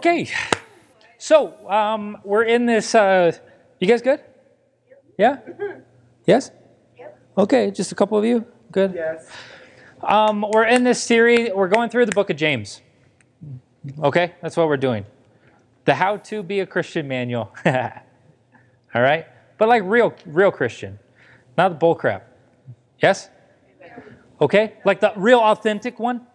Okay, so um, we're in this. Uh, you guys good? Yeah. Yes. Okay, just a couple of you. Good. Yes. Um, we're in this series. We're going through the book of James. Okay, that's what we're doing. The How to Be a Christian manual. All right, but like real, real Christian, not the bull crap. Yes. Okay, like the real authentic one,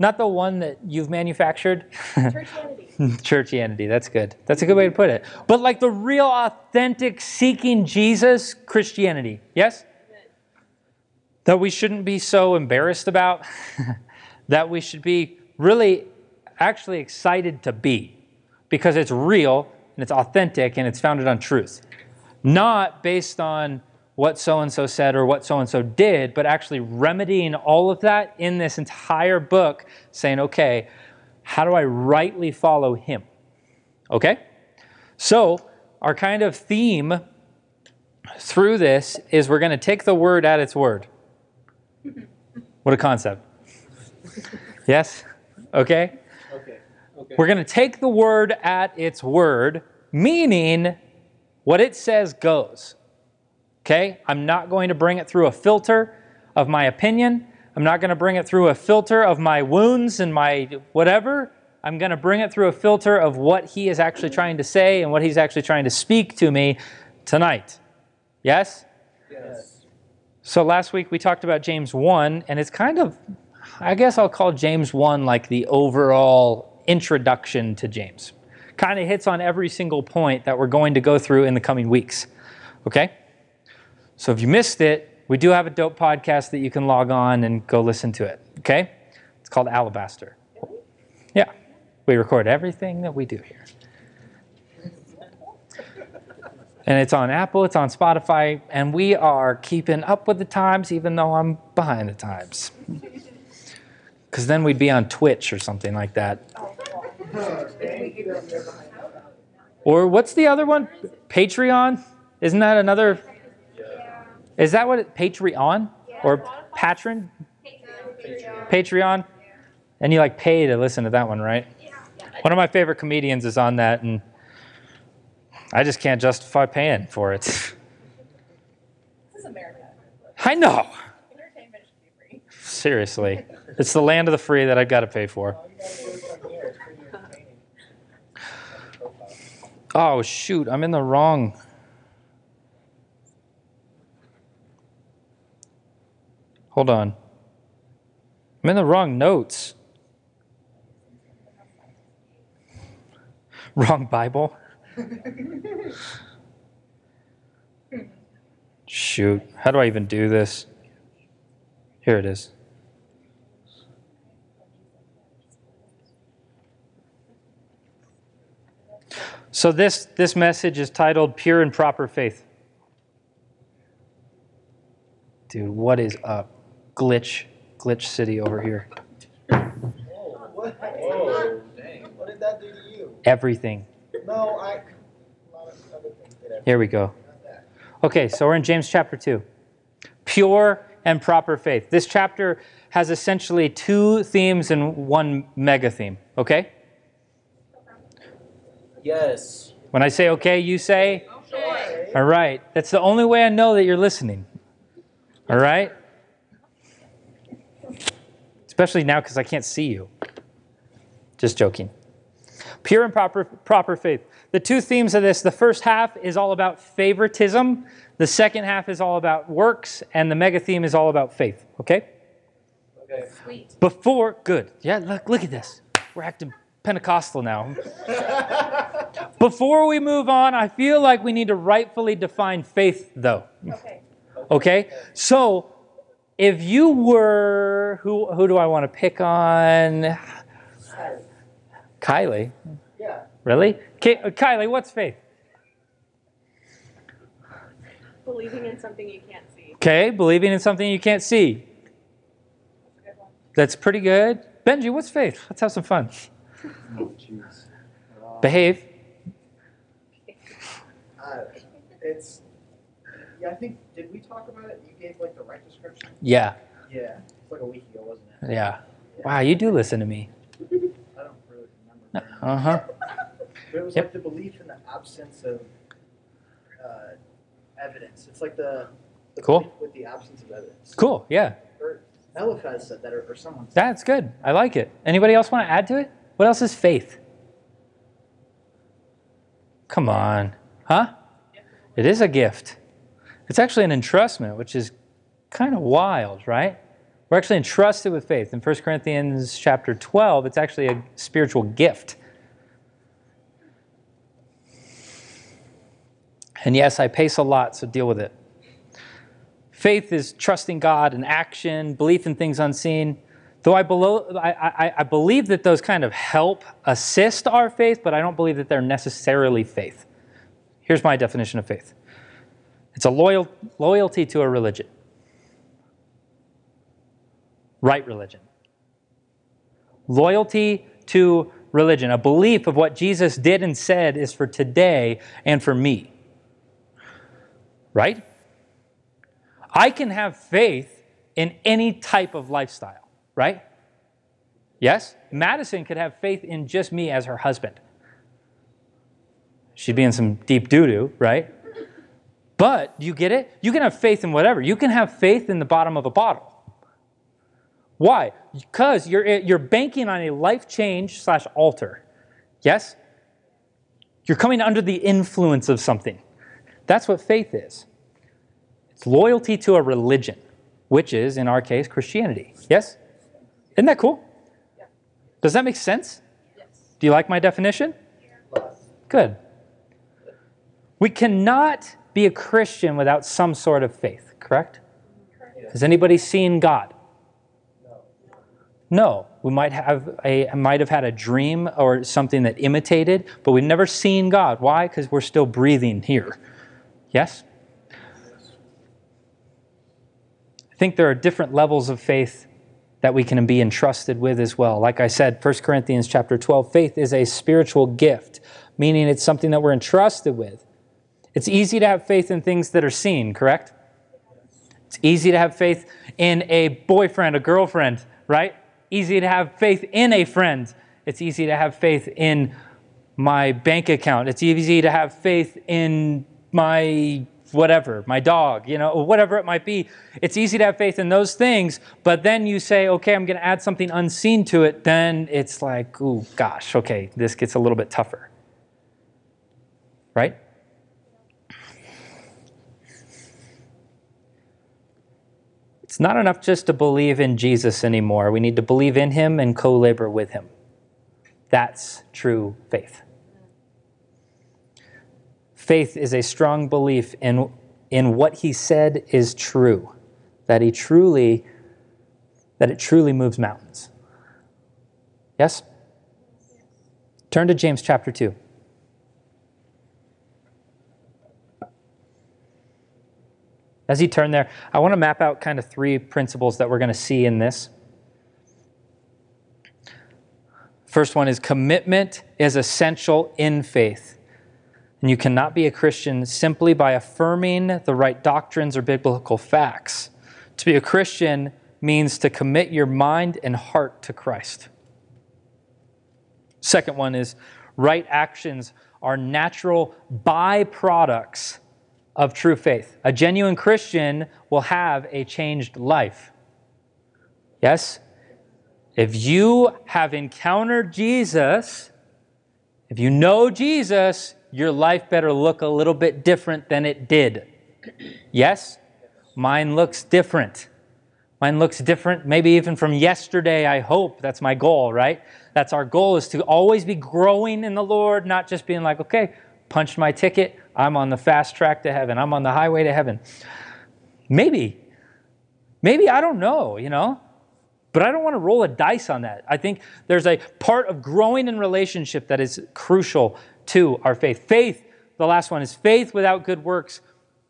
not the one that you've manufactured. Churchianity. Churchianity. That's good. That's a good way to put it. But like the real authentic seeking Jesus Christianity. Yes? That we shouldn't be so embarrassed about. that we should be really actually excited to be because it's real and it's authentic and it's founded on truth. Not based on what so and so said or what so and so did, but actually remedying all of that in this entire book, saying, okay, how do I rightly follow him? Okay? So, our kind of theme through this is we're going to take the word at its word. What a concept. Yes? Okay? Okay. Okay. We're going to take the word at its word, meaning what it says goes. Okay? I'm not going to bring it through a filter of my opinion. I'm not going to bring it through a filter of my wounds and my whatever. I'm going to bring it through a filter of what he is actually trying to say and what he's actually trying to speak to me tonight. Yes? Yes. So last week we talked about James 1, and it's kind of, I guess I'll call James 1 like the overall introduction to James. Kind of hits on every single point that we're going to go through in the coming weeks. Okay? So if you missed it, we do have a dope podcast that you can log on and go listen to it. Okay? It's called Alabaster. Yeah. We record everything that we do here. And it's on Apple, it's on Spotify, and we are keeping up with the times even though I'm behind the times. Because then we'd be on Twitch or something like that. Or what's the other one? Patreon? Isn't that another? Is that what it, Patreon? Or Patron? Patreon? And you like pay to listen to that one, right? One of my favorite comedians is on that, and I just can't justify paying for it. This is America. I know. Entertainment should be free. Seriously. It's the land of the free that I've got to pay for. Oh, shoot. I'm in the wrong. Hold on. I'm in the wrong notes. Wrong Bible. Shoot. How do I even do this? Here it is. So this this message is titled Pure and Proper Faith. Dude, what is up? Glitch glitch city over here. What? Whoa, dang. What did that do to you? Everything. No, I. A lot of other things did. Here we go. Okay, so we're in James chapter 2. Pure and proper faith. This chapter has essentially two themes and one mega theme, okay? Yes. When I say okay, you say Okay. All right. That's the only way I know that you're listening. All right? Especially now because I can't see you. Just joking. Pure and proper, proper faith. The two themes of this the first half is all about favoritism, the second half is all about works, and the mega theme is all about faith. Okay? Okay. Sweet. Before, good. Yeah, look, look at this. We're acting Pentecostal now. Before we move on, I feel like we need to rightfully define faith, though. Okay. Okay? So, if you were, who, who do I want to pick on? Kylie. Yeah. Really? Ki- Kylie, what's faith? Believing in something you can't see. Okay, believing in something you can't see. That's a good one. That's pretty good. Benji, what's faith? Let's have some fun. Oh. Behave. Uh, it's. Yeah, I think. Did we talk about it? You gave like the right description. Yeah, Yeah. It's like a week ago, wasn't it? yeah. Wow, you do listen to me. I don't really remember. Uh huh. But it was Yep. like the belief in the absence of uh, evidence. It's like the, the Cool. with the absence of evidence. Cool. Yeah. Or Eliphaz said that, or, or someone said That's good. I like it. Anybody else want to add to it? What else is faith? Come on. Huh? It is a gift. It's actually an entrustment, which is kind of wild, right? We're actually entrusted with faith. In 1 Corinthians chapter 12, it's actually a spiritual gift. And yes, I pace a lot, so deal with it. Faith is trusting God and action, belief in things unseen. Though I, below, I, I, I believe that those kind of help assist our faith, but I don't believe that they're necessarily faith. Here's my definition of faith it's a loyal, loyalty to a religion, right religion. Loyalty to religion, a belief of what Jesus did and said is for today and for me. Right? I can have faith in any type of lifestyle, right? Yes? Madison could have faith in just me as her husband. She'd be in some deep doo doo, right? But you get it? You can have faith in whatever. You can have faith in the bottom of a bottle. Why? Because you're, you're banking on a life change slash alter. Yes? You're coming under the influence of something. That's what faith is. It's loyalty to a religion, which is, in our case, Christianity. Yes? Isn't that cool? Does that make sense? Yes. Do you like my definition? Good. We cannot be a Christian without some sort of faith, correct? Has anybody seen God? No. We might have a might have had a dream or something that imitated, but we've never seen God. Why? Because we're still breathing here. Yes? I think there are different levels of faith that we can be entrusted with as well. Like I said, 1 Corinthians chapter 12, faith is a spiritual gift, meaning it's something that we're entrusted with. It's easy to have faith in things that are seen, correct? It's easy to have faith in a boyfriend, a girlfriend, right? Easy to have faith in a friend. It's easy to have faith in my bank account. It's easy to have faith in my whatever, my dog, you know, whatever it might be. It's easy to have faith in those things, but then you say, okay, I'm going to add something unseen to it, then it's like, oh gosh, okay, this gets a little bit tougher. Right? It's not enough just to believe in Jesus anymore. We need to believe in him and co labor with him. That's true faith. Faith is a strong belief in, in what he said is true, that he truly, that it truly moves mountains. Yes? Turn to James chapter 2. As you turn there, I want to map out kind of three principles that we're going to see in this. First one is commitment is essential in faith. And you cannot be a Christian simply by affirming the right doctrines or biblical facts. To be a Christian means to commit your mind and heart to Christ. Second one is right actions are natural byproducts of true faith. A genuine Christian will have a changed life. Yes? If you have encountered Jesus, if you know Jesus, your life better look a little bit different than it did. Yes? Mine looks different. Mine looks different, maybe even from yesterday, I hope. That's my goal, right? That's our goal is to always be growing in the Lord, not just being like, okay, punched my ticket, I'm on the fast track to heaven, I'm on the highway to heaven. Maybe. Maybe, I don't know, you know? But I don't want to roll a dice on that. I think there's a part of growing in relationship that is crucial to our faith. Faith, the last one is faith without good works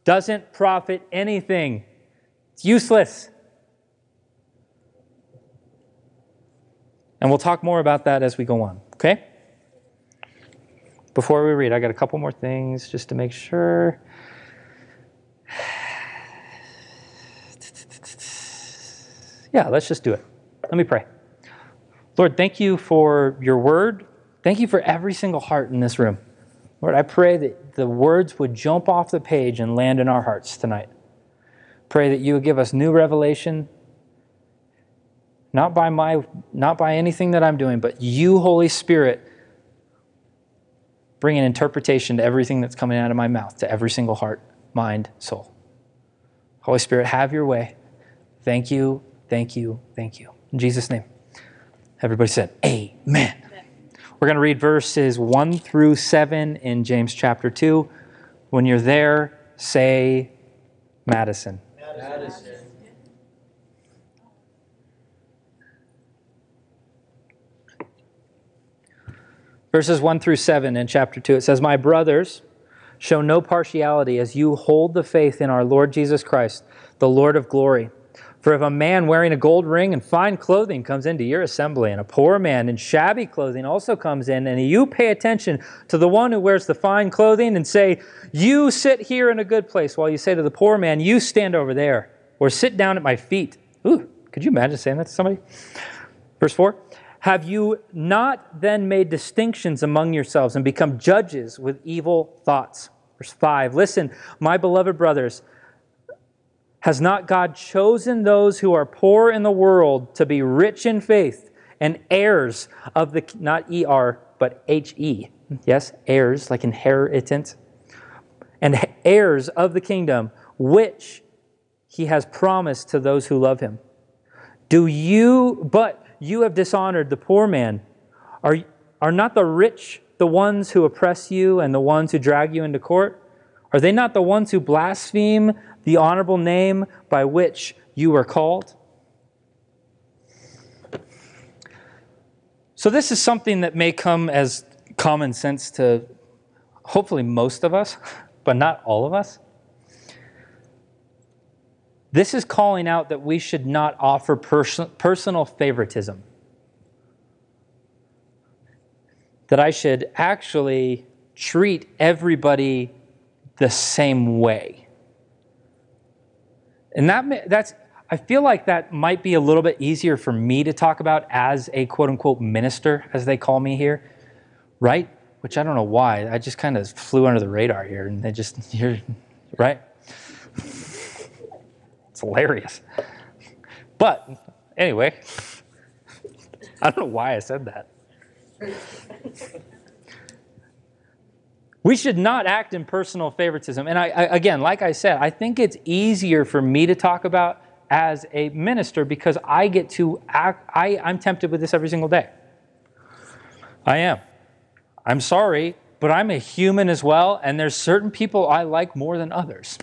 doesn't profit anything. It's useless. And we'll talk more about that as we go on, okay? Before we read, I got a couple more things just to make sure. Yeah, let's just do it. Let me pray. Lord, thank you for your word. Thank you for every single heart in this room. Lord, I pray that the words would jump off the page and land in our hearts tonight. Pray that you would give us new revelation, not by my not by anything that I'm doing, but you, Holy Spirit, bring an interpretation to everything that's coming out of my mouth, to every single heart, mind, soul. Holy Spirit, have your way. Thank you, thank you, thank you. In Jesus' name. Everybody said, Amen. We're going to read verses 1 through 7 in James chapter 2. When you're there, say Madison. Madison. Verses 1 through 7 in chapter 2, it says, My brothers, show no partiality as you hold the faith in our Lord Jesus Christ, the Lord of glory. For if a man wearing a gold ring and fine clothing comes into your assembly, and a poor man in shabby clothing also comes in, and you pay attention to the one who wears the fine clothing and say, You sit here in a good place, while you say to the poor man, You stand over there, or sit down at my feet. Ooh, could you imagine saying that to somebody? Verse 4 Have you not then made distinctions among yourselves and become judges with evil thoughts? Verse 5 Listen, my beloved brothers, has not God chosen those who are poor in the world to be rich in faith and heirs of the, not ER, but HE? Yes, heirs, like inheritance. And heirs of the kingdom, which he has promised to those who love him. Do you, but you have dishonored the poor man. Are, are not the rich the ones who oppress you and the ones who drag you into court? Are they not the ones who blaspheme the honorable name by which you were called? So, this is something that may come as common sense to hopefully most of us, but not all of us. This is calling out that we should not offer pers- personal favoritism. That I should actually treat everybody the same way. And that that's I feel like that might be a little bit easier for me to talk about as a quote unquote minister, as they call me here, right? Which I don't know why. I just kind of flew under the radar here, and they just you're right. It's hilarious. But anyway, I don't know why I said that. We should not act in personal favoritism. And I, I, again, like I said, I think it's easier for me to talk about as a minister because I get to act, I, I'm tempted with this every single day. I am. I'm sorry, but I'm a human as well, and there's certain people I like more than others.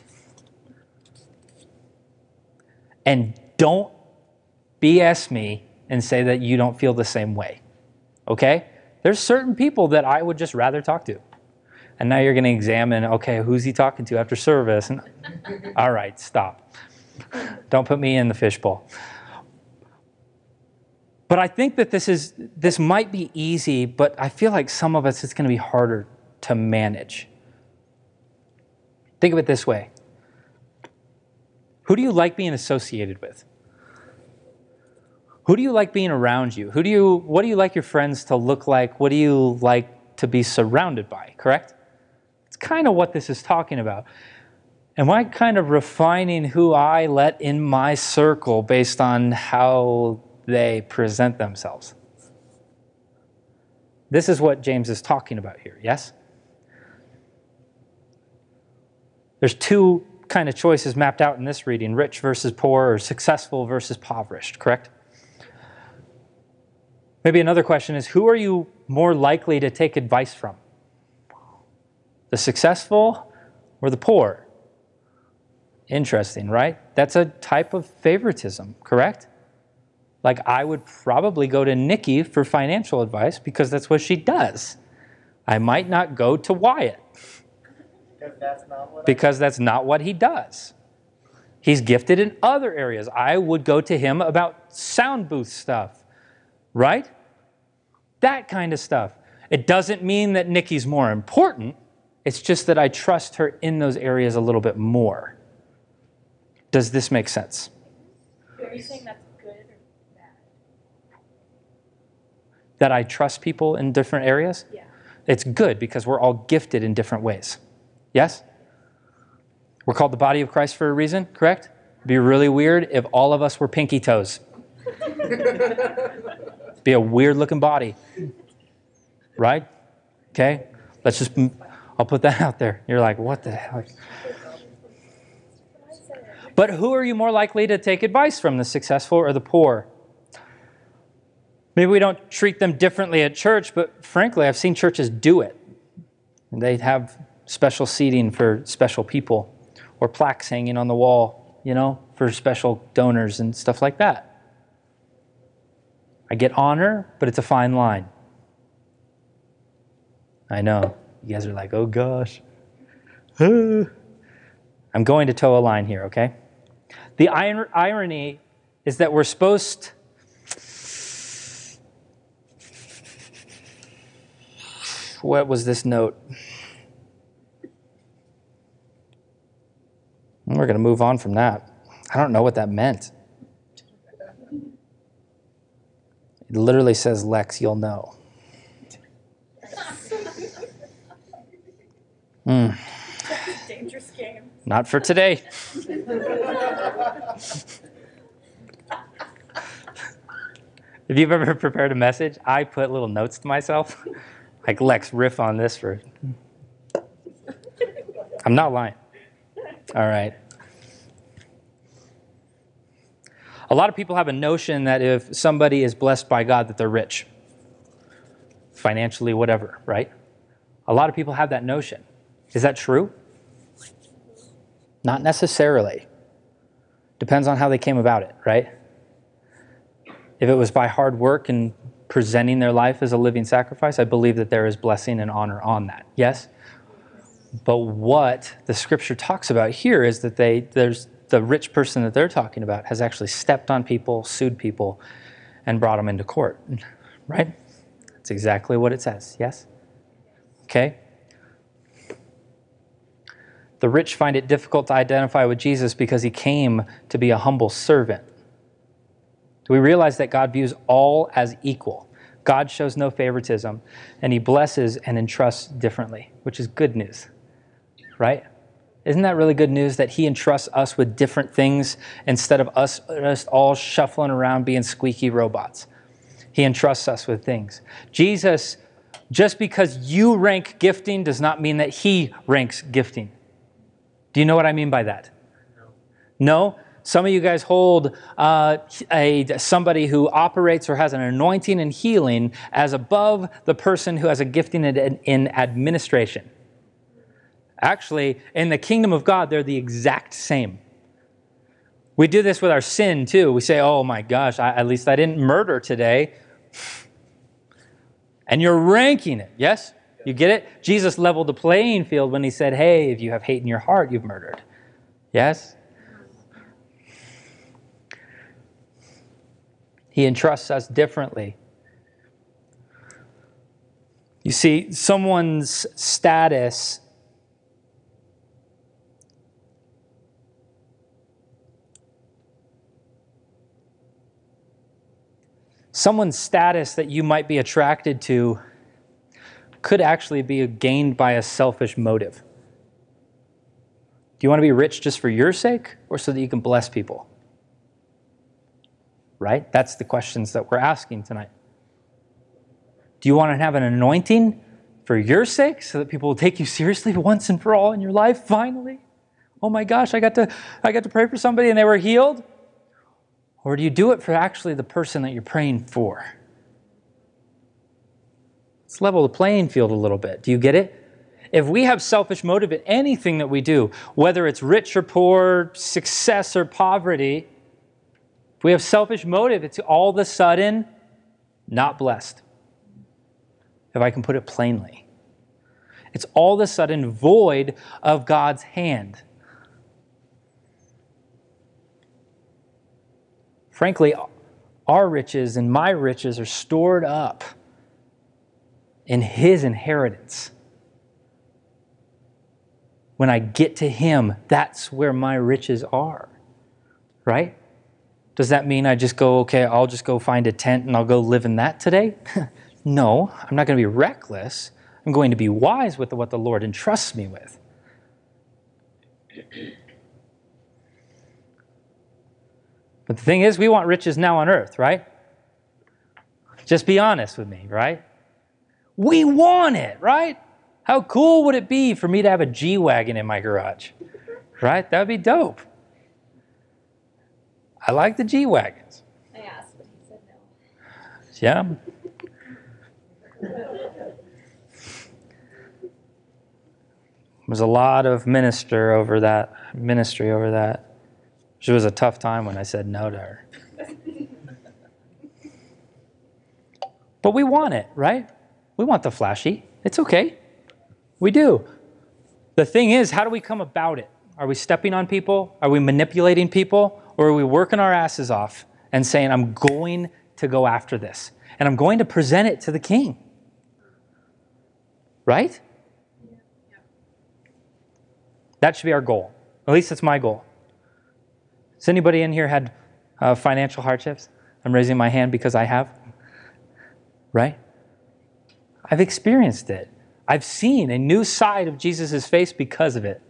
And don't BS me and say that you don't feel the same way. Okay? There's certain people that I would just rather talk to. And now you're going to examine, okay, who's he talking to after service? And, all right, stop. Don't put me in the fishbowl. But I think that this is this might be easy, but I feel like some of us it's going to be harder to manage. Think of it this way. Who do you like being associated with? Who do you like being around you? Who do you what do you like your friends to look like? What do you like to be surrounded by, correct? It's kind of what this is talking about. Am I kind of refining who I let in my circle based on how they present themselves? This is what James is talking about here, yes? There's two kind of choices mapped out in this reading rich versus poor, or successful versus impoverished, correct? Maybe another question is who are you more likely to take advice from? The successful or the poor? Interesting, right? That's a type of favoritism, correct? Like, I would probably go to Nikki for financial advice because that's what she does. I might not go to Wyatt that's not what because that's not what he does. He's gifted in other areas. I would go to him about sound booth stuff, right? That kind of stuff. It doesn't mean that Nikki's more important. It's just that I trust her in those areas a little bit more. Does this make sense? Are you saying that's good or bad? that I trust people in different areas? Yeah. It's good because we're all gifted in different ways. Yes? We're called the body of Christ for a reason, correct? It'd be really weird if all of us were pinky toes. be a weird looking body. Right? Okay? Let's just, I'll put that out there. You're like, what the hell? But who are you more likely to take advice from, the successful or the poor? Maybe we don't treat them differently at church, but frankly, I've seen churches do it. They have special seating for special people or plaques hanging on the wall, you know, for special donors and stuff like that. I get honor, but it's a fine line. I know. You guys are like, oh gosh. I'm going to toe a line here, okay? The irony is that we're supposed what was this note? We're going to move on from that. I don't know what that meant. It literally says, Lex, you'll know. Mm. Dangerous game. Not for today. if you've ever prepared a message, I put little notes to myself. like, Lex, riff on this for. I'm not lying. All right. A lot of people have a notion that if somebody is blessed by God, that they're rich, financially, whatever, right? A lot of people have that notion. Is that true? Not necessarily. Depends on how they came about it, right? If it was by hard work and presenting their life as a living sacrifice, I believe that there is blessing and honor on that. Yes? But what the scripture talks about here is that they there's the rich person that they're talking about has actually stepped on people, sued people, and brought them into court. Right? That's exactly what it says. Yes? Okay? The rich find it difficult to identify with Jesus because he came to be a humble servant. Do we realize that God views all as equal? God shows no favoritism, and he blesses and entrusts differently, which is good news, right? Isn't that really good news that he entrusts us with different things instead of us just all shuffling around being squeaky robots? He entrusts us with things. Jesus, just because you rank gifting does not mean that he ranks gifting. Do you know what I mean by that? No? Some of you guys hold uh, a, somebody who operates or has an anointing and healing as above the person who has a gifting in, in administration. Actually, in the kingdom of God, they're the exact same. We do this with our sin too. We say, oh my gosh, I, at least I didn't murder today. And you're ranking it, yes? You get it? Jesus leveled the playing field when he said, hey, if you have hate in your heart, you've murdered. Yes? He entrusts us differently. You see, someone's status someone's status that you might be attracted to could actually be gained by a selfish motive. Do you want to be rich just for your sake or so that you can bless people? Right? That's the questions that we're asking tonight. Do you want to have an anointing for your sake so that people will take you seriously once and for all in your life finally? Oh my gosh, I got to I got to pray for somebody and they were healed? Or do you do it for actually the person that you're praying for? Let's level the playing field a little bit. Do you get it? If we have selfish motive in anything that we do, whether it's rich or poor, success or poverty, if we have selfish motive, it's all of a sudden not blessed. If I can put it plainly, it's all of a sudden void of God's hand. Frankly, our riches and my riches are stored up in His inheritance. When I get to Him, that's where my riches are. Right? Does that mean I just go, okay, I'll just go find a tent and I'll go live in that today? No, I'm not going to be reckless. I'm going to be wise with what the Lord entrusts me with. But the thing is, we want riches now on earth, right? Just be honest with me, right? We want it, right? How cool would it be for me to have a G Wagon in my garage? Right? That would be dope. I like the G Wagons. I asked, but he said no. Yeah. was a lot of minister over that ministry over that. She was a tough time when I said no to her. but we want it, right? We want the flashy. It's okay. We do. The thing is, how do we come about it? Are we stepping on people? Are we manipulating people? Or are we working our asses off and saying, I'm going to go after this and I'm going to present it to the king? Right? That should be our goal. At least it's my goal. Has anybody in here had uh, financial hardships? I'm raising my hand because I have. Right? I've experienced it. I've seen a new side of Jesus' face because of it.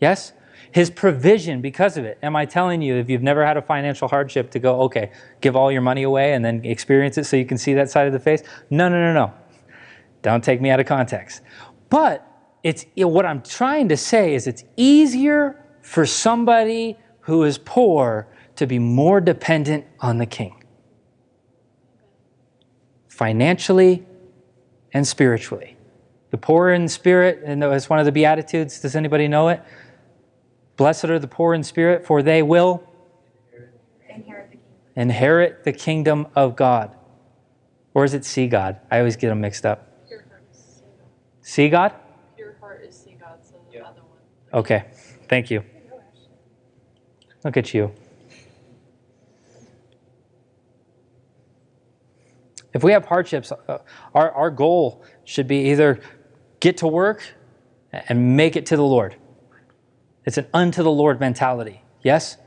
Yes? His provision because of it. Am I telling you, if you've never had a financial hardship, to go, okay, give all your money away and then experience it so you can see that side of the face? No, no, no, no. Don't take me out of context. But it's what I'm trying to say is it's easier for somebody who is poor to be more dependent on the king financially and spiritually. The poor in spirit, and it's one of the Beatitudes. Does anybody know it? Blessed are the poor in spirit, for they will Inherit the kingdom. inherit the kingdom of God. Or is it see God? I always get them mixed up. Pure heart is see God. See God? Pure heart is see God, so the Yeah. other one. Okay, thank you. Look at you. If we have hardships, uh, our, our goal should be either get to work and make it to the Lord. It's an unto the Lord mentality. Yes?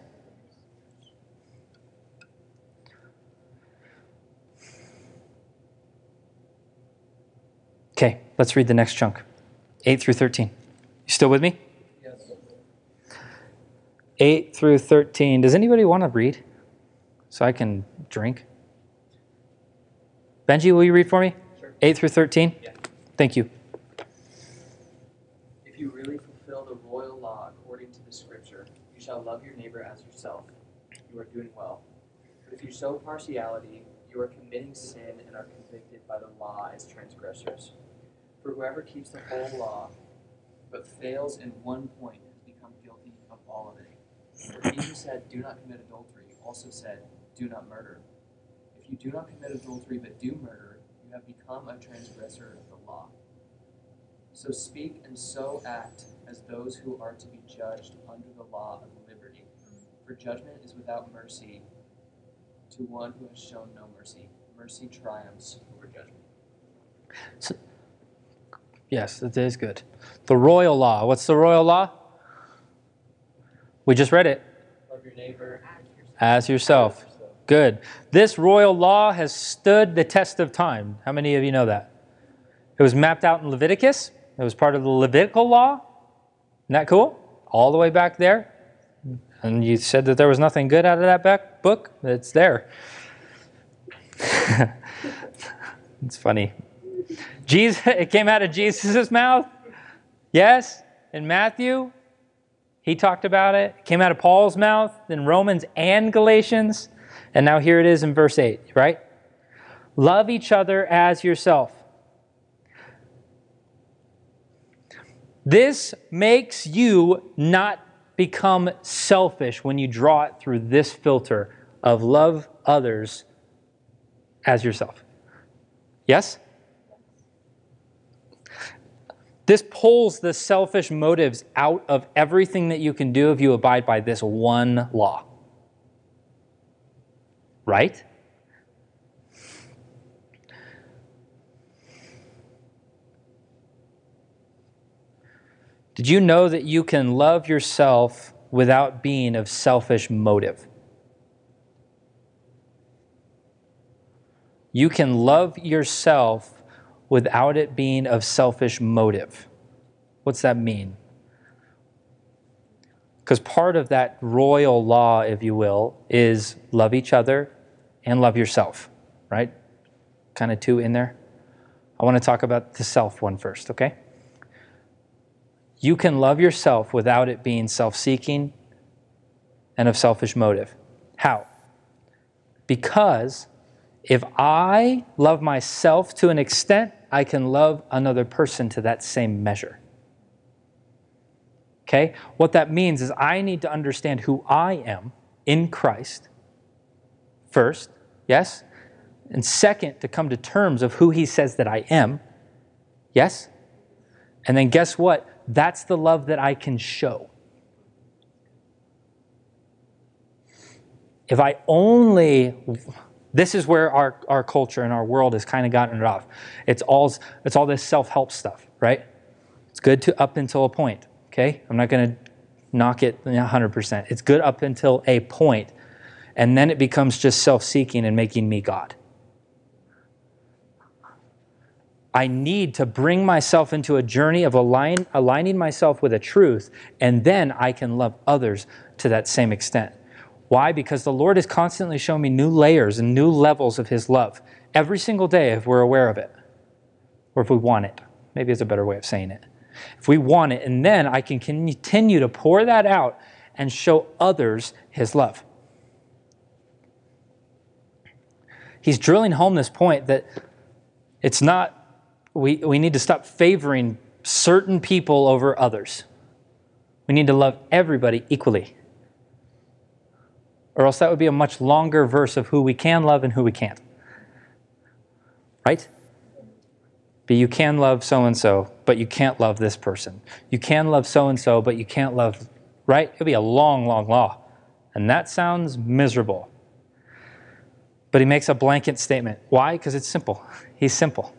Okay, let's read the next chunk 8 through 13. You still with me? Yes. 8 through 13. Does anybody want to read so I can drink? Benji, will you read for me? Sure. 8 through 13? Yeah. Thank you. If you really fulfill the royal law according to the scripture, you shall love your neighbor as yourself. You are doing well. But if you show partiality, you are committing sin and are convicted by the law as transgressors. For whoever keeps the whole law but fails in one point has become guilty of all of it. For he who said, Do not commit adultery, also said, Do not murder. If you do not commit adultery but do murder, you have become a transgressor of the law. So speak and so act as those who are to be judged under the law of liberty. For judgment is without mercy to one who has shown no mercy. Mercy triumphs over judgment. Yes, it is good. The royal law. What's the royal law? We just read it. Love your neighbor As yourself. Good. This royal law has stood the test of time. How many of you know that? It was mapped out in Leviticus. It was part of the Levitical law. Isn't that cool? All the way back there. And you said that there was nothing good out of that back book. It's there. it's funny. Jesus, it came out of Jesus' mouth. Yes, in Matthew, he talked about it. It came out of Paul's mouth then Romans and Galatians. And now here it is in verse 8, right? Love each other as yourself. This makes you not become selfish when you draw it through this filter of love others as yourself. Yes? This pulls the selfish motives out of everything that you can do if you abide by this one law. Right? Did you know that you can love yourself without being of selfish motive? you can love yourself without it being of selfish motive. What's that mean? Because part of that royal law, if you will, is love each other and love yourself, right? Kind of two in there. I want to talk about the self one first, okay? You can love yourself without it being self seeking and of selfish motive. How? Because if I love myself to an extent, I can love another person to that same measure. Okay? What that means is I need to understand who I am in Christ first, yes? And second, to come to terms of who he says that I am, yes? And then guess what? That's the love that I can show. If I only this is where our, our culture and our world has kind of gotten it off. It's all, it's all this self help stuff, right? It's good to up until a point, okay? I'm not going to knock it 100%. It's good up until a point, and then it becomes just self seeking and making me God. I need to bring myself into a journey of align, aligning myself with a truth, and then I can love others to that same extent. Why? Because the Lord is constantly showing me new layers and new levels of His love every single day if we're aware of it, or if we want it. Maybe it's a better way of saying it. If we want it, and then I can continue to pour that out and show others His love. He's drilling home this point that it's not, we, we need to stop favoring certain people over others. We need to love everybody equally or else that would be a much longer verse of who we can love and who we can't. Right? But you can love so and so, but you can't love this person. You can love so and so, but you can't love, right? It'll be a long, long law. And that sounds miserable. But he makes a blanket statement. Why? Because it's simple. He's simple.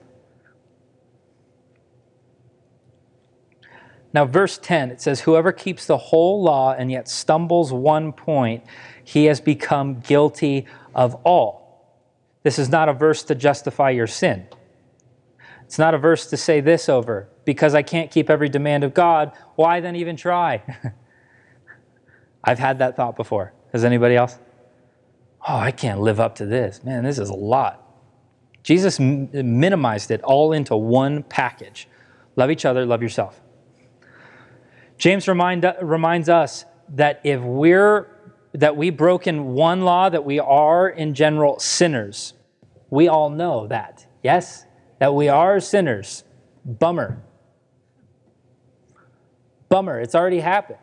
Now, verse 10, it says, Whoever keeps the whole law and yet stumbles one point, he has become guilty of all. This is not a verse to justify your sin. It's not a verse to say this over. Because I can't keep every demand of God, why then even try? I've had that thought before. Has anybody else? Oh, I can't live up to this. Man, this is a lot. Jesus m- minimized it all into one package love each other, love yourself. James remind, reminds us that if we're that we broken one law, that we are in general sinners. We all know that, yes? That we are sinners. Bummer. Bummer, it's already happened.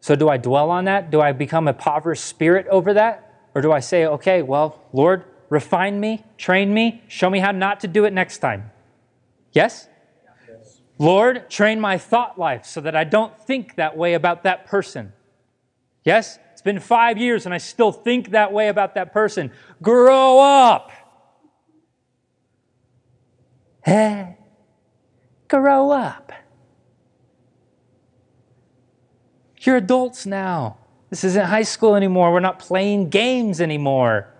So, do I dwell on that? Do I become a impoverished spirit over that? Or do I say, okay, well, Lord, refine me, train me, show me how not to do it next time? Yes? Lord, train my thought life so that I don't think that way about that person. Yes? It's been five years and I still think that way about that person. Grow up. Hey, grow up. You're adults now. This isn't high school anymore. We're not playing games anymore.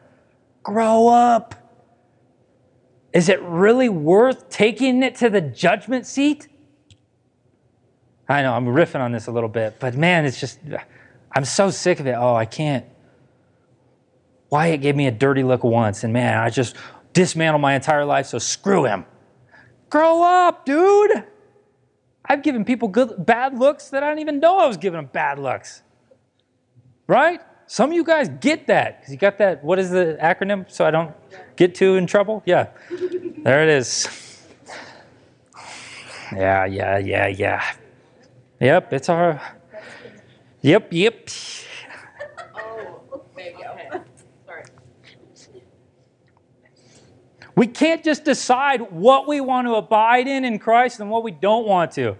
Grow up. Is it really worth taking it to the judgment seat? I know I'm riffing on this a little bit, but man, it's just I'm so sick of it. Oh, I can't. Wyatt gave me a dirty look once, and man, I just dismantled my entire life, so screw him. Grow up, dude. I've given people good, bad looks that I didn't even know I was giving them bad looks. Right? Some of you guys get that because you got that. What is the acronym so I don't get too in trouble? Yeah. There it is. Yeah, yeah, yeah, yeah. Yep, it's our Yep, yep. We can't just decide what we want to abide in in Christ and what we don't want to.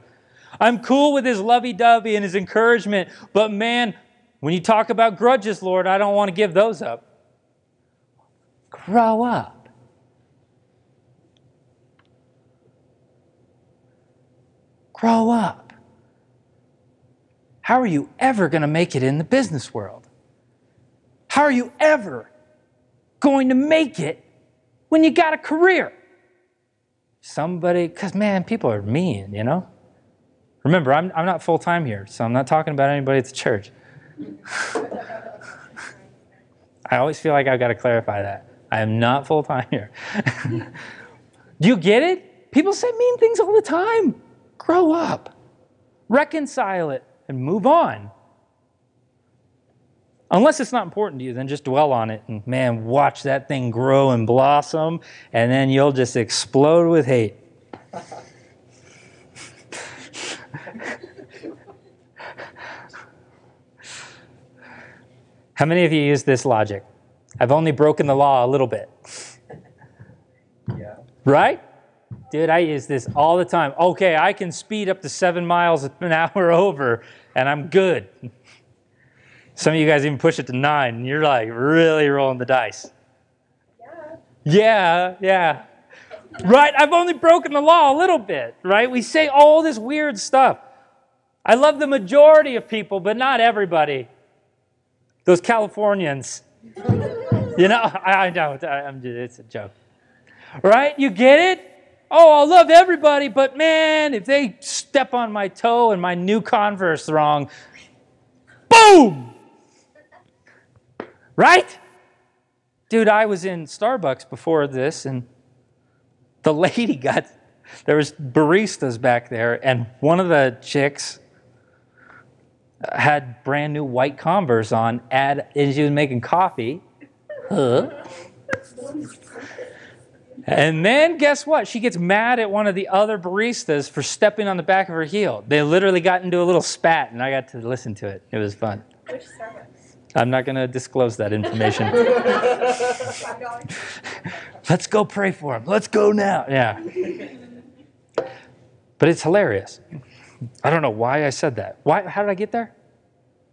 I'm cool with his lovey dovey and his encouragement, but man, when you talk about grudges, Lord, I don't want to give those up. Grow up. Grow up. How are you ever going to make it in the business world? How are you ever going to make it when you got a career? Somebody, because man, people are mean, you know? Remember, I'm, I'm not full time here, so I'm not talking about anybody at the church. I always feel like I've got to clarify that. I am not full time here. Do you get it? People say mean things all the time. Grow up, reconcile it, and move on. Unless it's not important to you, then just dwell on it and man, watch that thing grow and blossom, and then you'll just explode with hate. How many of you use this logic? I've only broken the law a little bit. Yeah. Right? Dude, I use this all the time. Okay, I can speed up to seven miles an hour over, and I'm good. Some of you guys even push it to nine, and you're like really rolling the dice. Yeah, yeah. yeah. Right? I've only broken the law a little bit, right? We say all this weird stuff. I love the majority of people, but not everybody. Those Californians. You know, I, I know, I'm it's a joke. Right? You get it? Oh, I love everybody, but man, if they step on my toe and my new Converse wrong, boom! Right? Dude, I was in Starbucks before this, and the lady got there was baristas back there, and one of the chicks had brand new white Converse on, and she was making coffee. Huh? And then guess what? She gets mad at one of the other baristas for stepping on the back of her heel. They literally got into a little spat, and I got to listen to it. It was fun. Which Starbucks? I'm not going to disclose that information. Let's go pray for him. Let's go now. Yeah. But it's hilarious. I don't know why I said that. Why? How did I get there?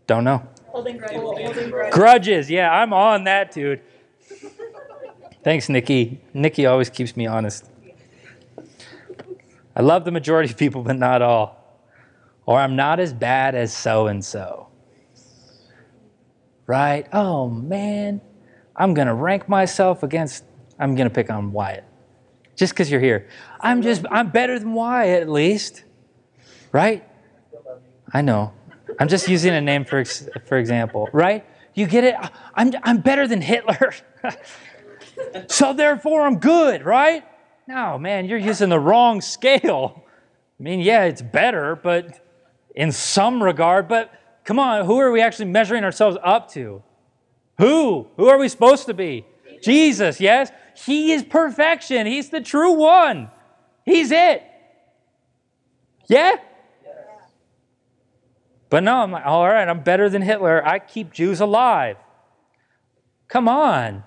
Don't know. Holding grudges. Holding grudges. Grudges. Yeah, I'm on that, dude. Thanks, Nikki. Nikki always keeps me honest. I love the majority of people, but not all. Or I'm not as bad as so and so. Right? Oh, man. I'm going to rank myself against, I'm going to pick on Wyatt. Just because you're here. I'm just, I'm better than Wyatt at least. Right? I know. I'm just using a name for, for example, right? You get it? I'm, I'm better than Hitler. so therefore I'm good, right? No, man, you're using the wrong scale. I mean, yeah, it's better, but in some regard, but come on, who are we actually measuring ourselves up to? Who? Who are we supposed to be? Jesus, yes? He is perfection. He's the true one. He's it. Yeah? But no, I'm like, all right, I'm better than Hitler. I keep Jews alive. Come on.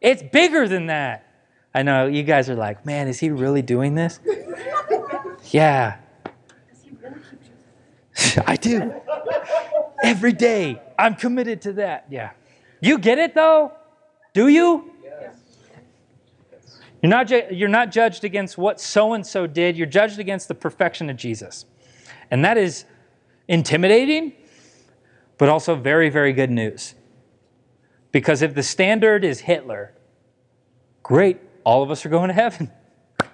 It's bigger than that. I know you guys are like, man, is he really doing this? yeah. I do. Every day. I'm committed to that. Yeah. You get it though? Do you? Yes. You're not, ju- you're not judged against what so and so did, you're judged against the perfection of Jesus. And that is intimidating, but also very, very good news. Because if the standard is Hitler, great, all of us are going to heaven.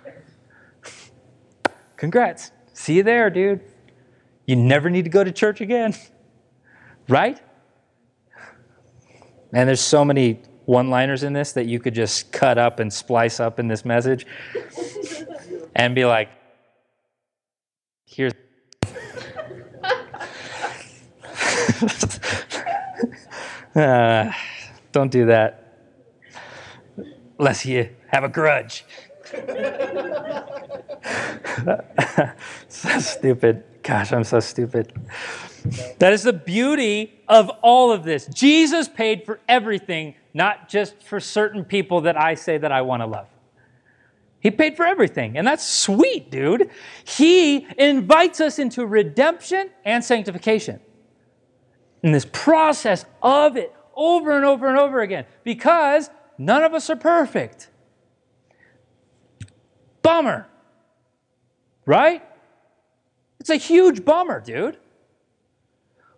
Congrats. See you there, dude. You never need to go to church again. Right? And there's so many one liners in this that you could just cut up and splice up in this message and be like, here's. Uh, don't do that. Unless you have a grudge. so stupid. Gosh, I'm so stupid. That is the beauty of all of this. Jesus paid for everything, not just for certain people that I say that I want to love. He paid for everything, and that's sweet, dude. He invites us into redemption and sanctification. In this process of it over and over and over again because none of us are perfect. Bummer. Right? It's a huge bummer, dude.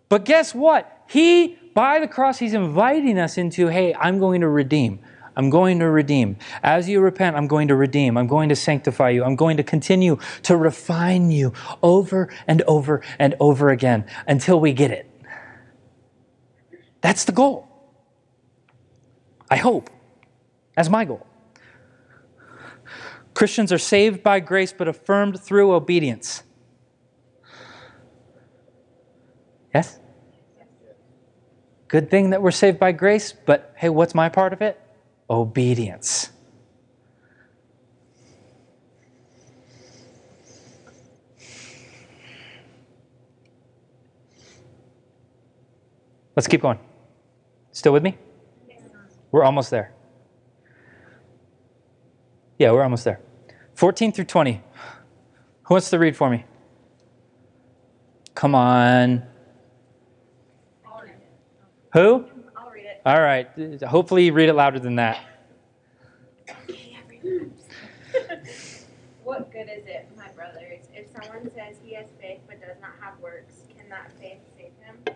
But guess what? He, by the cross, he's inviting us into hey, I'm going to redeem. I'm going to redeem. As you repent, I'm going to redeem. I'm going to sanctify you. I'm going to continue to refine you over and over and over again until we get it. That's the goal. I hope. That's my goal. Christians are saved by grace but affirmed through obedience. Yes? Good thing that we're saved by grace, but hey, what's my part of it? Obedience. Let's keep going. Still with me? We're almost there. Yeah, we're almost there. 14 through 20. Who wants to read for me? Come on. I'll read it. Who? I'll read it. All right. Hopefully, you read it louder than that. What good is it, my brothers, if someone says he has faith but does not have works? Can that faith save him?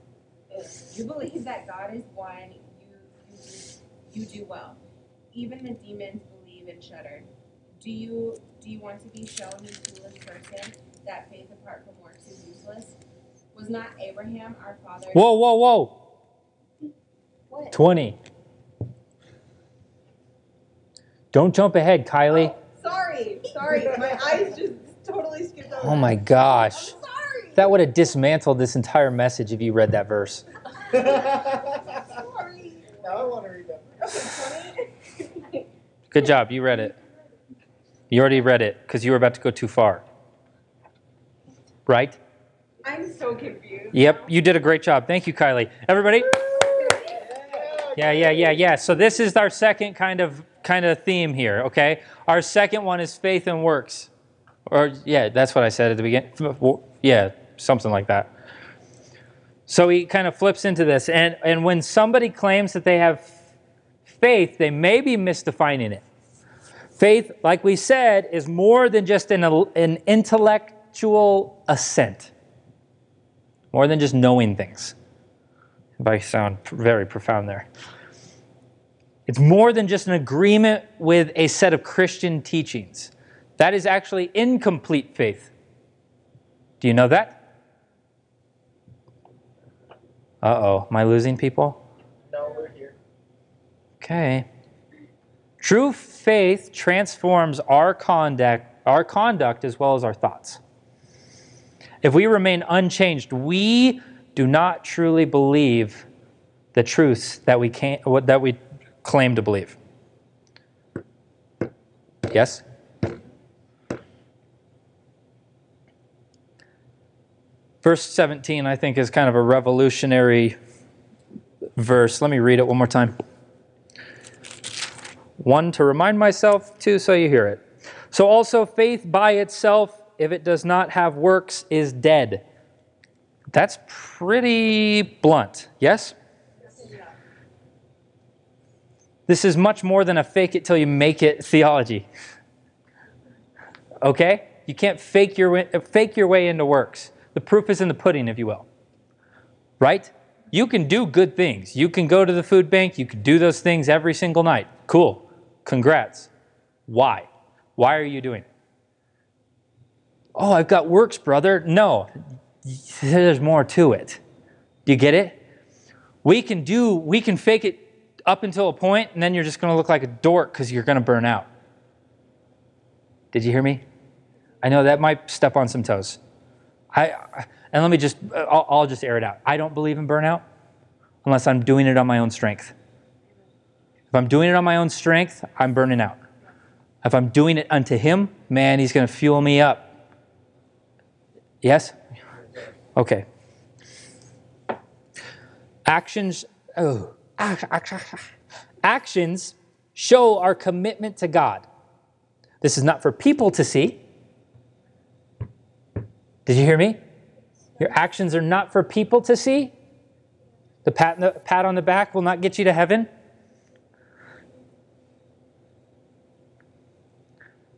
you believe that God is one, you you do, you do well. Even the demons believe and shudder. Do you do you want to be shown, you foolish person, that faith apart from works is useless? Was not Abraham our father Whoa, whoa, whoa. What? 20. Don't jump ahead, Kylie. Oh, sorry, sorry. My eyes just totally skipped over. Oh my gosh. I'm sorry. That would have dismantled this entire message if you read that verse. sorry. now I want to read that. Good job. You read it. You already read it because you were about to go too far. Right? I'm so confused. Yep. You did a great job. Thank you, Kylie. Everybody? Yeah, yeah, yeah, yeah. So this is our second kind of kind of theme here, okay? Our second one is faith and works. Or yeah, that's what I said at the beginning. Yeah, something like that. So he kind of flips into this and and when somebody claims that they have faith, they may be misdefining it. Faith, like we said, is more than just an, an intellectual assent. More than just knowing things if I sound very profound there. It's more than just an agreement with a set of Christian teachings. That is actually incomplete faith. Do you know that? Uh oh, am I losing people? No, we're here. Okay. True faith transforms our conduct, our conduct as well as our thoughts. If we remain unchanged, we do not truly believe the truths that we can that we claim to believe. Yes? Verse 17, I think, is kind of a revolutionary verse. Let me read it one more time. One, to remind myself, two, so you hear it. So also, faith by itself, if it does not have works, is dead. That's pretty blunt, yes? This is much more than a fake it till you make it theology. Okay? You can't fake your, fake your way into works. The proof is in the pudding, if you will. Right? You can do good things. You can go to the food bank. You can do those things every single night. Cool. Congrats. Why? Why are you doing it? Oh, I've got works, brother. No, there's more to it. Do you get it? We can do, we can fake it up until a point, and then you're just going to look like a dork because you're going to burn out. Did you hear me? I know that might step on some toes. I, and let me just, I'll, I'll just air it out. I don't believe in burnout unless I'm doing it on my own strength. If I'm doing it on my own strength, I'm burning out. If I'm doing it unto Him, man, He's going to fuel me up. Yes? Okay. Actions, oh, actions show our commitment to God. This is not for people to see. Did you hear me? Your actions are not for people to see. The pat, the pat on the back will not get you to heaven.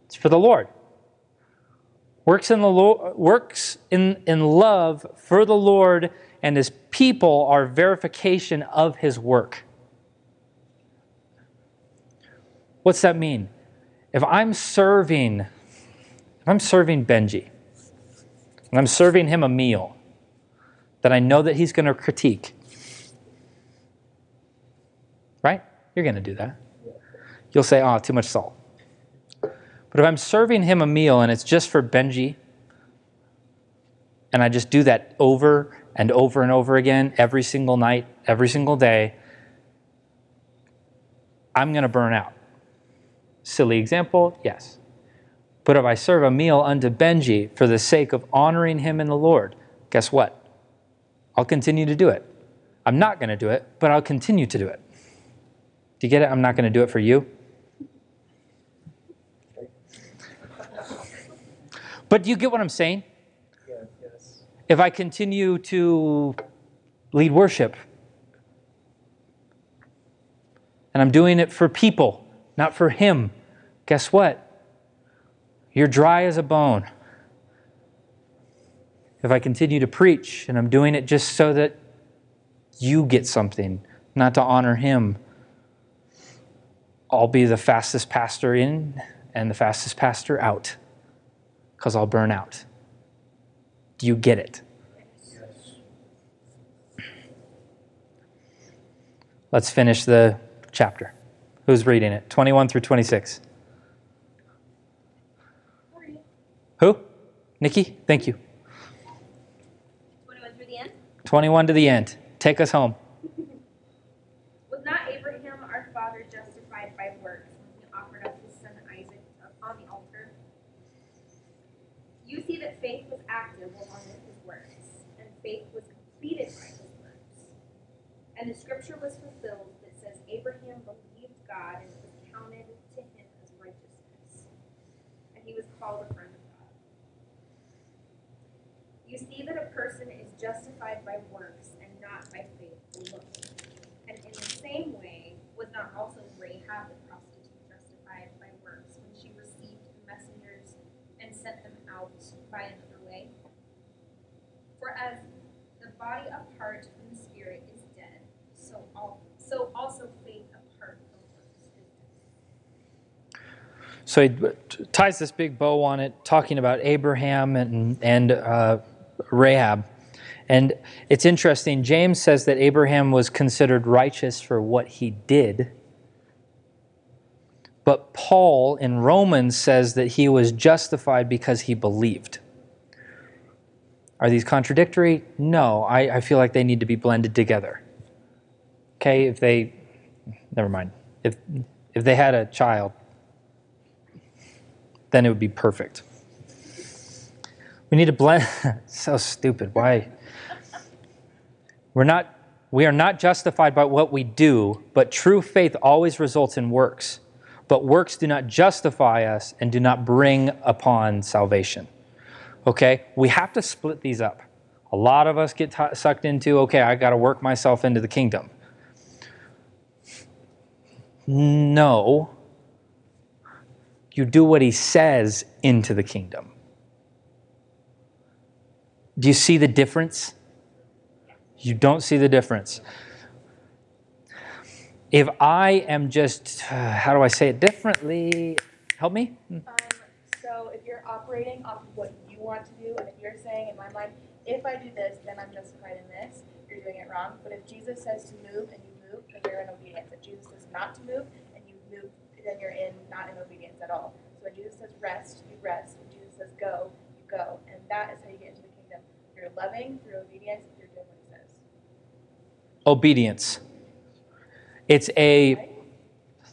It's for the Lord. Works in the Lord, works in, in love for the Lord and his people are verification of his work. What's that mean? If I'm serving, if I'm serving Benji, and I'm serving him a meal that I know that he's going to critique, right? You're going to do that. You'll say, oh, too much salt. But if I'm serving him a meal and it's just for Benji, and I just do that over and over and over again, every single night, every single day, I'm going to burn out. Silly example, yes. But if I serve a meal unto Benji for the sake of honoring him in the Lord, guess what? I'll continue to do it. I'm not going to do it, but I'll continue to do it. Do you get it? I'm not going to do it for you. But do you get what I'm saying? If I continue to lead worship and I'm doing it for people, not for Him, guess what? You're dry as a bone. If I continue to preach and I'm doing it just so that you get something, not to honor Him, I'll be the fastest pastor in and the fastest pastor out because I'll burn out. Do you get it? Yes. Let's finish the chapter. Who's reading it? 21 through 26. Who? Nikki? Thank you. 21 through the end. 21 to the end. Take us home. Was not Abraham our father justified by works when he offered up his son Isaac upon the altar? You see that faith was active along with his works, and faith was completed by his works. And the scripture was fulfilled that says, Abraham believed God, and it was counted to him as righteousness. And he was called a friend of God. You see that a person is justified by works and not by faith alone. And in the same way, was not also Rahab the prostitute justified by works when she received the messengers and sent them out by another way? For as the body apart from the spirit is dead, so all so also faith apart from works is dead. So he ties this big bow on it, talking about Abraham and, and uh, Rahab. And it's interesting, James says that Abraham was considered righteous for what he did. But Paul in Romans says that he was justified because he believed. Are these contradictory? No, I, I feel like they need to be blended together. Okay, if they, never mind. If, if they had a child, then it would be perfect. We need to blend. so stupid. Why? We're not. We are not justified by what we do, but true faith always results in works. But works do not justify us and do not bring upon salvation. Okay? We have to split these up. A lot of us get t- sucked into, okay, I got to work myself into the kingdom. No. You do what he says into the kingdom. Do you see the difference? You don't see the difference. If I am just, uh, how do I say it differently? Help me? Um, so if you're operating off of what you want to do, and if you're saying in my mind, if I do this, then I'm justified in this, you're doing it wrong. But if Jesus says to move and you move, then you're in obedience. If Jesus says not to move and you move, then you're in not in obedience at all. So when Jesus says rest, you rest. When Jesus says go, you go. And that is how you get into the loving through obedience, doing what says. Obedience. It's a,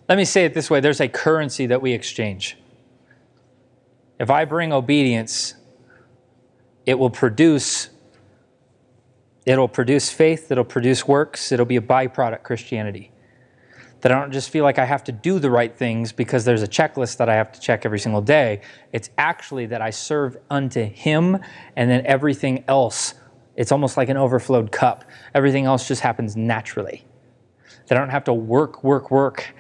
let me say it this way there's a currency that we exchange. If I bring obedience, it will produce it'll produce faith it'll produce works it'll be a byproduct christianity That I don't just feel like I have to do the right things because there's a checklist that I have to check every single day. It's actually that I serve unto Him and then everything else, it's almost like an overflowed cup. Everything else just happens naturally. That I don't have to work, work, work.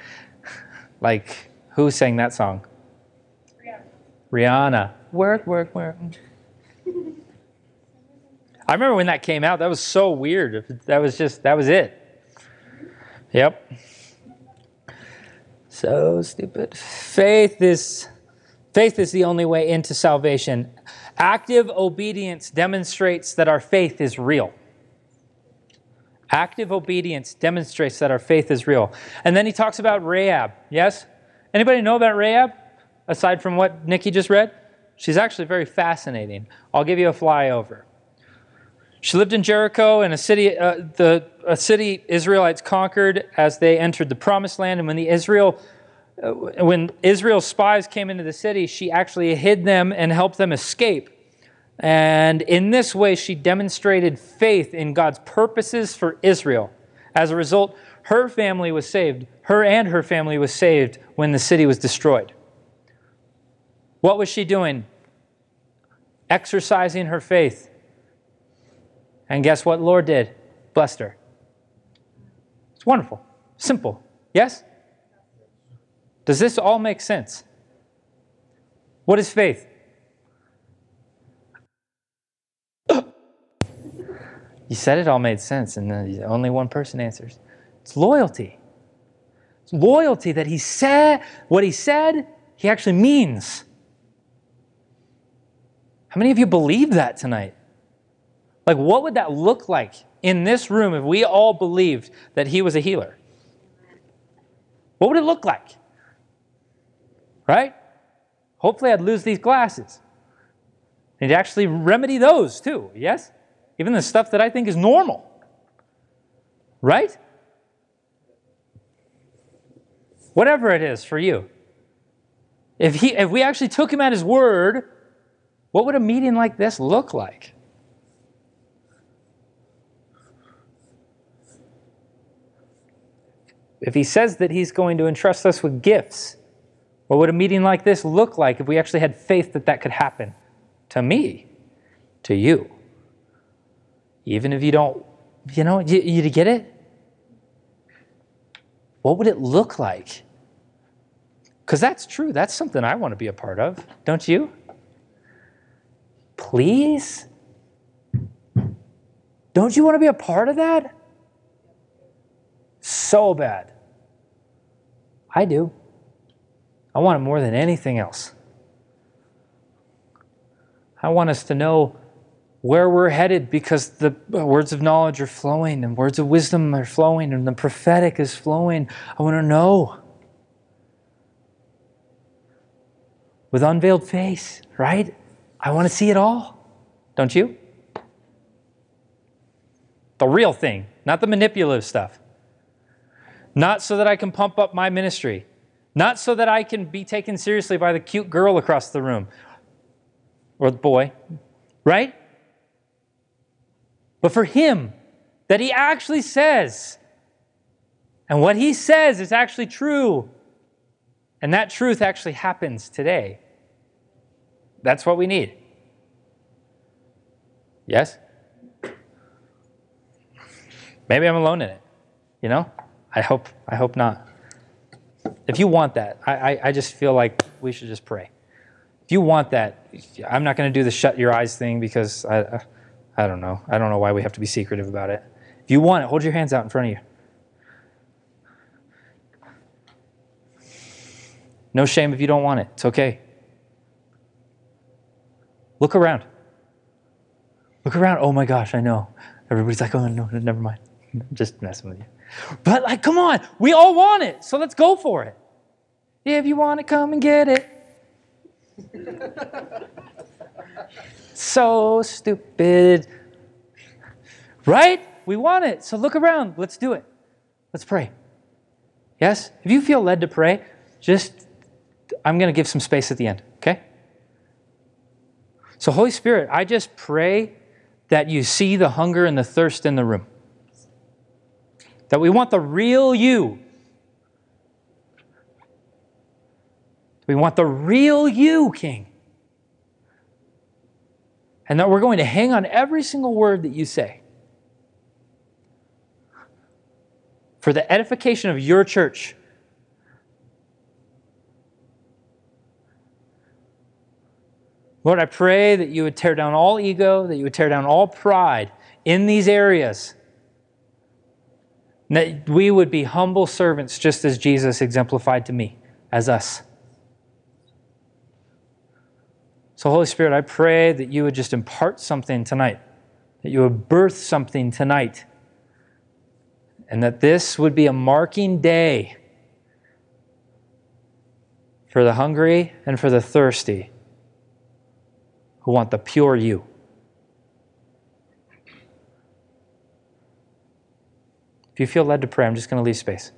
Like, who sang that song? Rihanna. Rihanna. Work, work, work. I remember when that came out, that was so weird. That was just, that was it. Yep. So stupid. Faith is faith is the only way into salvation. Active obedience demonstrates that our faith is real. Active obedience demonstrates that our faith is real. And then he talks about Rahab. Yes? Anybody know about Rahab aside from what Nikki just read? She's actually very fascinating. I'll give you a flyover. She lived in Jericho, in a city, uh, the a city Israelites conquered as they entered the Promised Land. And when the Israel, uh, when Israel's spies came into the city, she actually hid them and helped them escape. And in this way, she demonstrated faith in God's purposes for Israel. As a result, her family was saved. Her and her family was saved when the city was destroyed. What was she doing? Exercising her faith. And guess what Lord did? Blessed her. It's wonderful. Simple. Yes? Does this all make sense? What is faith? you said it all made sense, and then only one person answers. It's loyalty. It's loyalty that he said, what he said, he actually means. How many of you believe that tonight? Like, what would that look like in this room if we all believed that he was a healer? What would it look like? Right? Hopefully, I'd lose these glasses. And actually remedy those too, yes? Even the stuff that I think is normal. Right? Whatever it is for you. If, he, if we actually took him at his word, what would a meeting like this look like? If he says that he's going to entrust us with gifts, what would a meeting like this look like if we actually had faith that that could happen? To me, to you. Even if you don't, you know, you, you get it? What would it look like? Because that's true. That's something I want to be a part of, don't you? Please? Don't you want to be a part of that? So bad. I do. I want it more than anything else. I want us to know where we're headed because the words of knowledge are flowing and words of wisdom are flowing and the prophetic is flowing. I want to know. With unveiled face, right? I want to see it all. Don't you? The real thing, not the manipulative stuff. Not so that I can pump up my ministry. Not so that I can be taken seriously by the cute girl across the room or the boy, right? But for him, that he actually says, and what he says is actually true, and that truth actually happens today. That's what we need. Yes? Maybe I'm alone in it, you know? I hope, I hope not. If you want that, I, I, I just feel like we should just pray. If you want that, I'm not going to do the shut your eyes thing because I, I don't know. I don't know why we have to be secretive about it. If you want it, hold your hands out in front of you. No shame if you don't want it. It's okay. Look around. Look around. Oh my gosh, I know. Everybody's like, oh no, never mind. Just messing with you. But like, come on, we all want it, so let's go for it. If you want it, come and get it. so stupid. Right? We want it, so look around. Let's do it. Let's pray. Yes? If you feel led to pray, just, I'm going to give some space at the end, okay? So, Holy Spirit, I just pray that you see the hunger and the thirst in the room that we want the real you. We want the real you, King. And that we're going to hang on every single word that you say for the edification of your church. Lord, I pray that you would tear down all ego, that you would tear down all pride in these areas and that we would be humble servants just as Jesus exemplified to me, as us. So, Holy Spirit, I pray that you would just impart something tonight, that you would birth something tonight, and that this would be a marking day for the hungry and for the thirsty who want the pure you. If you feel led to pray, I'm just going to leave space.